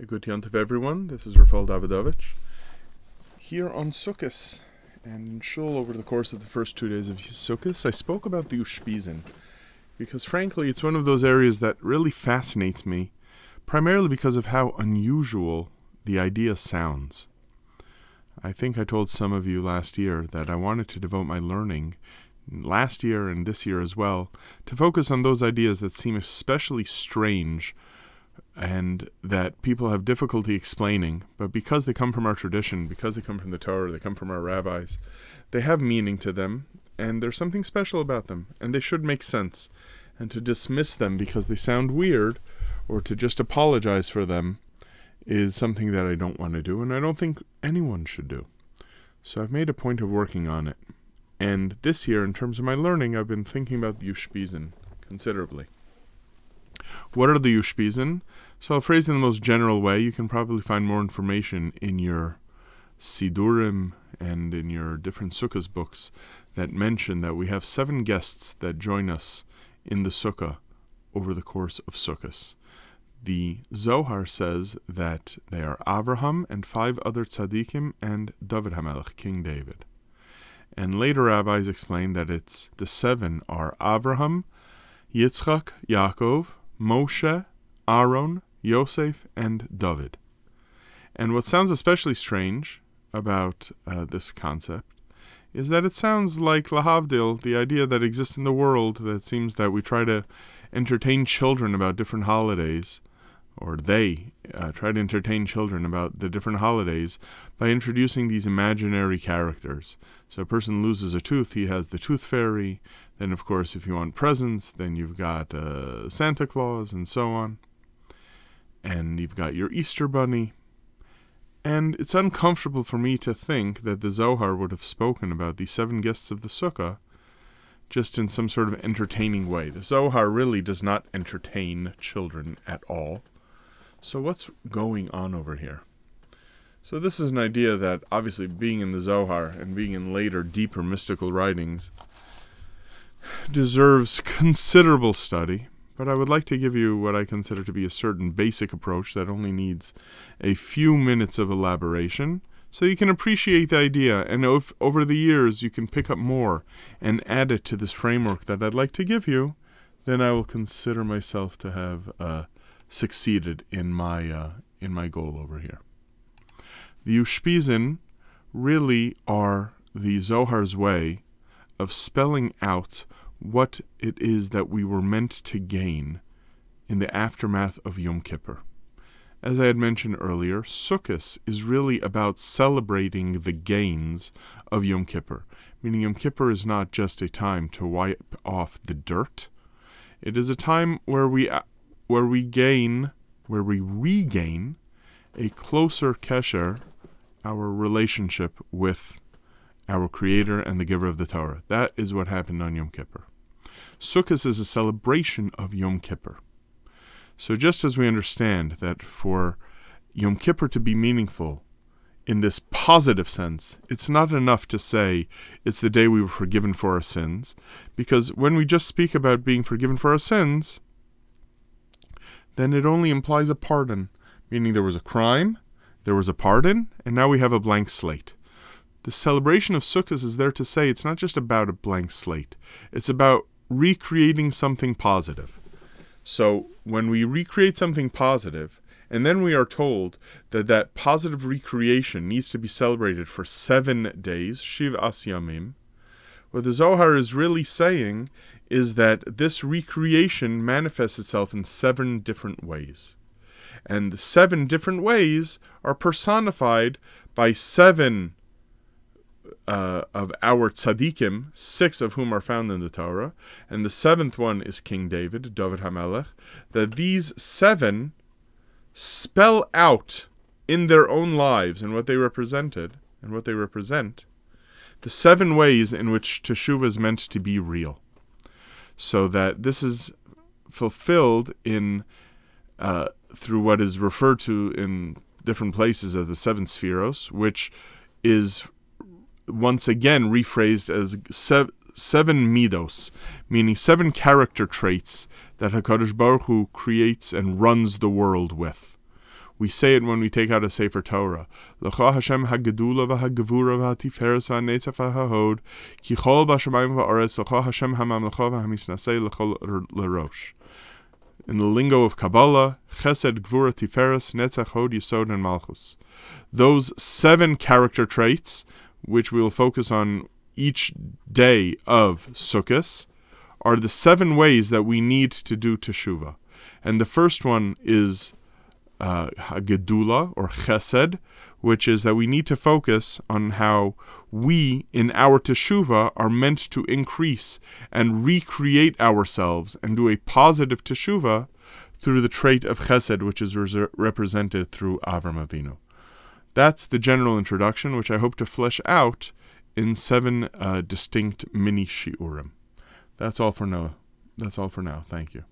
A good yontiv, everyone. This is Rafael Davidovich here on Sukkot and in Shul over the course of the first two days of Sukkot. I spoke about the Ushpizin because, frankly, it's one of those areas that really fascinates me, primarily because of how unusual the idea sounds. I think I told some of you last year that I wanted to devote my learning last year and this year as well to focus on those ideas that seem especially strange and that people have difficulty explaining, but because they come from our tradition, because they come from the Torah, they come from our rabbis, they have meaning to them, and there's something special about them, and they should make sense. And to dismiss them because they sound weird, or to just apologize for them, is something that I don't want to do, and I don't think anyone should do. So I've made a point of working on it. And this year, in terms of my learning, I've been thinking about the Ushpizin considerably. What are the Ushpizin? So I'll phrase in the most general way. You can probably find more information in your Siddurim and in your different Sukkahs books that mention that we have seven guests that join us in the Sukkah over the course of Sukkot. The Zohar says that they are Avraham and five other tzaddikim and David Hamelech, King David. And later rabbis explain that it's the seven are Avraham, Yitzchak, Yaakov, Moshe, Aaron, Yosef, and David. And what sounds especially strange about uh, this concept is that it sounds like lahavdil, the idea that exists in the world that seems that we try to entertain children about different holidays, or they uh, try to entertain children about the different holidays by introducing these imaginary characters. So a person loses a tooth, he has the tooth fairy. Then, of course, if you want presents, then you've got uh, Santa Claus and so on. And you've got your Easter bunny. And it's uncomfortable for me to think that the Zohar would have spoken about the seven guests of the Sukkah just in some sort of entertaining way. The Zohar really does not entertain children at all. So, what's going on over here? So, this is an idea that obviously being in the Zohar and being in later, deeper mystical writings deserves considerable study, but I would like to give you what I consider to be a certain basic approach that only needs a few minutes of elaboration so you can appreciate the idea and if over the years you can pick up more and add it to this framework that I'd like to give you, then I will consider myself to have uh, succeeded in my uh, in my goal over here. The Ushpizin really are the Zohar's way of spelling out what it is that we were meant to gain in the aftermath of Yom Kippur. As I had mentioned earlier, Sukkot is really about celebrating the gains of Yom Kippur, meaning Yom Kippur is not just a time to wipe off the dirt. It is a time where we where we gain, where we regain a closer kesher, our relationship with our Creator and the Giver of the Torah. That is what happened on Yom Kippur. Sukkot is a celebration of Yom Kippur. So just as we understand that for Yom Kippur to be meaningful in this positive sense, it's not enough to say it's the day we were forgiven for our sins, because when we just speak about being forgiven for our sins, then it only implies a pardon, meaning there was a crime, there was a pardon, and now we have a blank slate. The celebration of Sukkot is there to say it's not just about a blank slate, it's about recreating something positive. So when we recreate something positive, and then we are told that that positive recreation needs to be celebrated for seven days, Shivas Yamim, what the Zohar is really saying is that this recreation manifests itself in seven different ways. And the seven different ways are personified by seven uh, of our tzaddikim, six of whom are found in the Torah, and the seventh one is King David, David Hamelech, that these seven spell out in their own lives and what they represented and what they represent the seven ways in which Teshuvah is meant to be real so that this is fulfilled in uh, through what is referred to in different places as the seven sefiros, which is once again rephrased as sev- seven midos, meaning seven character traits that Hakadosh Baruch Hu creates and runs the world with. We say it when we take out a Sefer Torah. Hashem hagedula v'hagevura v'hatiferes v'hahod ki chol v'aretz Hashem v'hamisnasei l'rosh. In the lingo of Kabbalah, Chesed, Gvura, Tiferes, Netzach, Hod, Yisod, and Malchus. Those seven character traits, which we'll focus on each day of Sukkot, are the seven ways that we need to do Teshuvah. And the first one is uh, Gedula or Chesed, which is that we need to focus on how we, in our teshuva, are meant to increase and recreate ourselves and do a positive teshuva through the trait of Chesed, which is re- represented through Avram Avinu. That's the general introduction, which I hope to flesh out in seven uh, distinct mini shiurim. That's all for now. That's all for now. Thank you.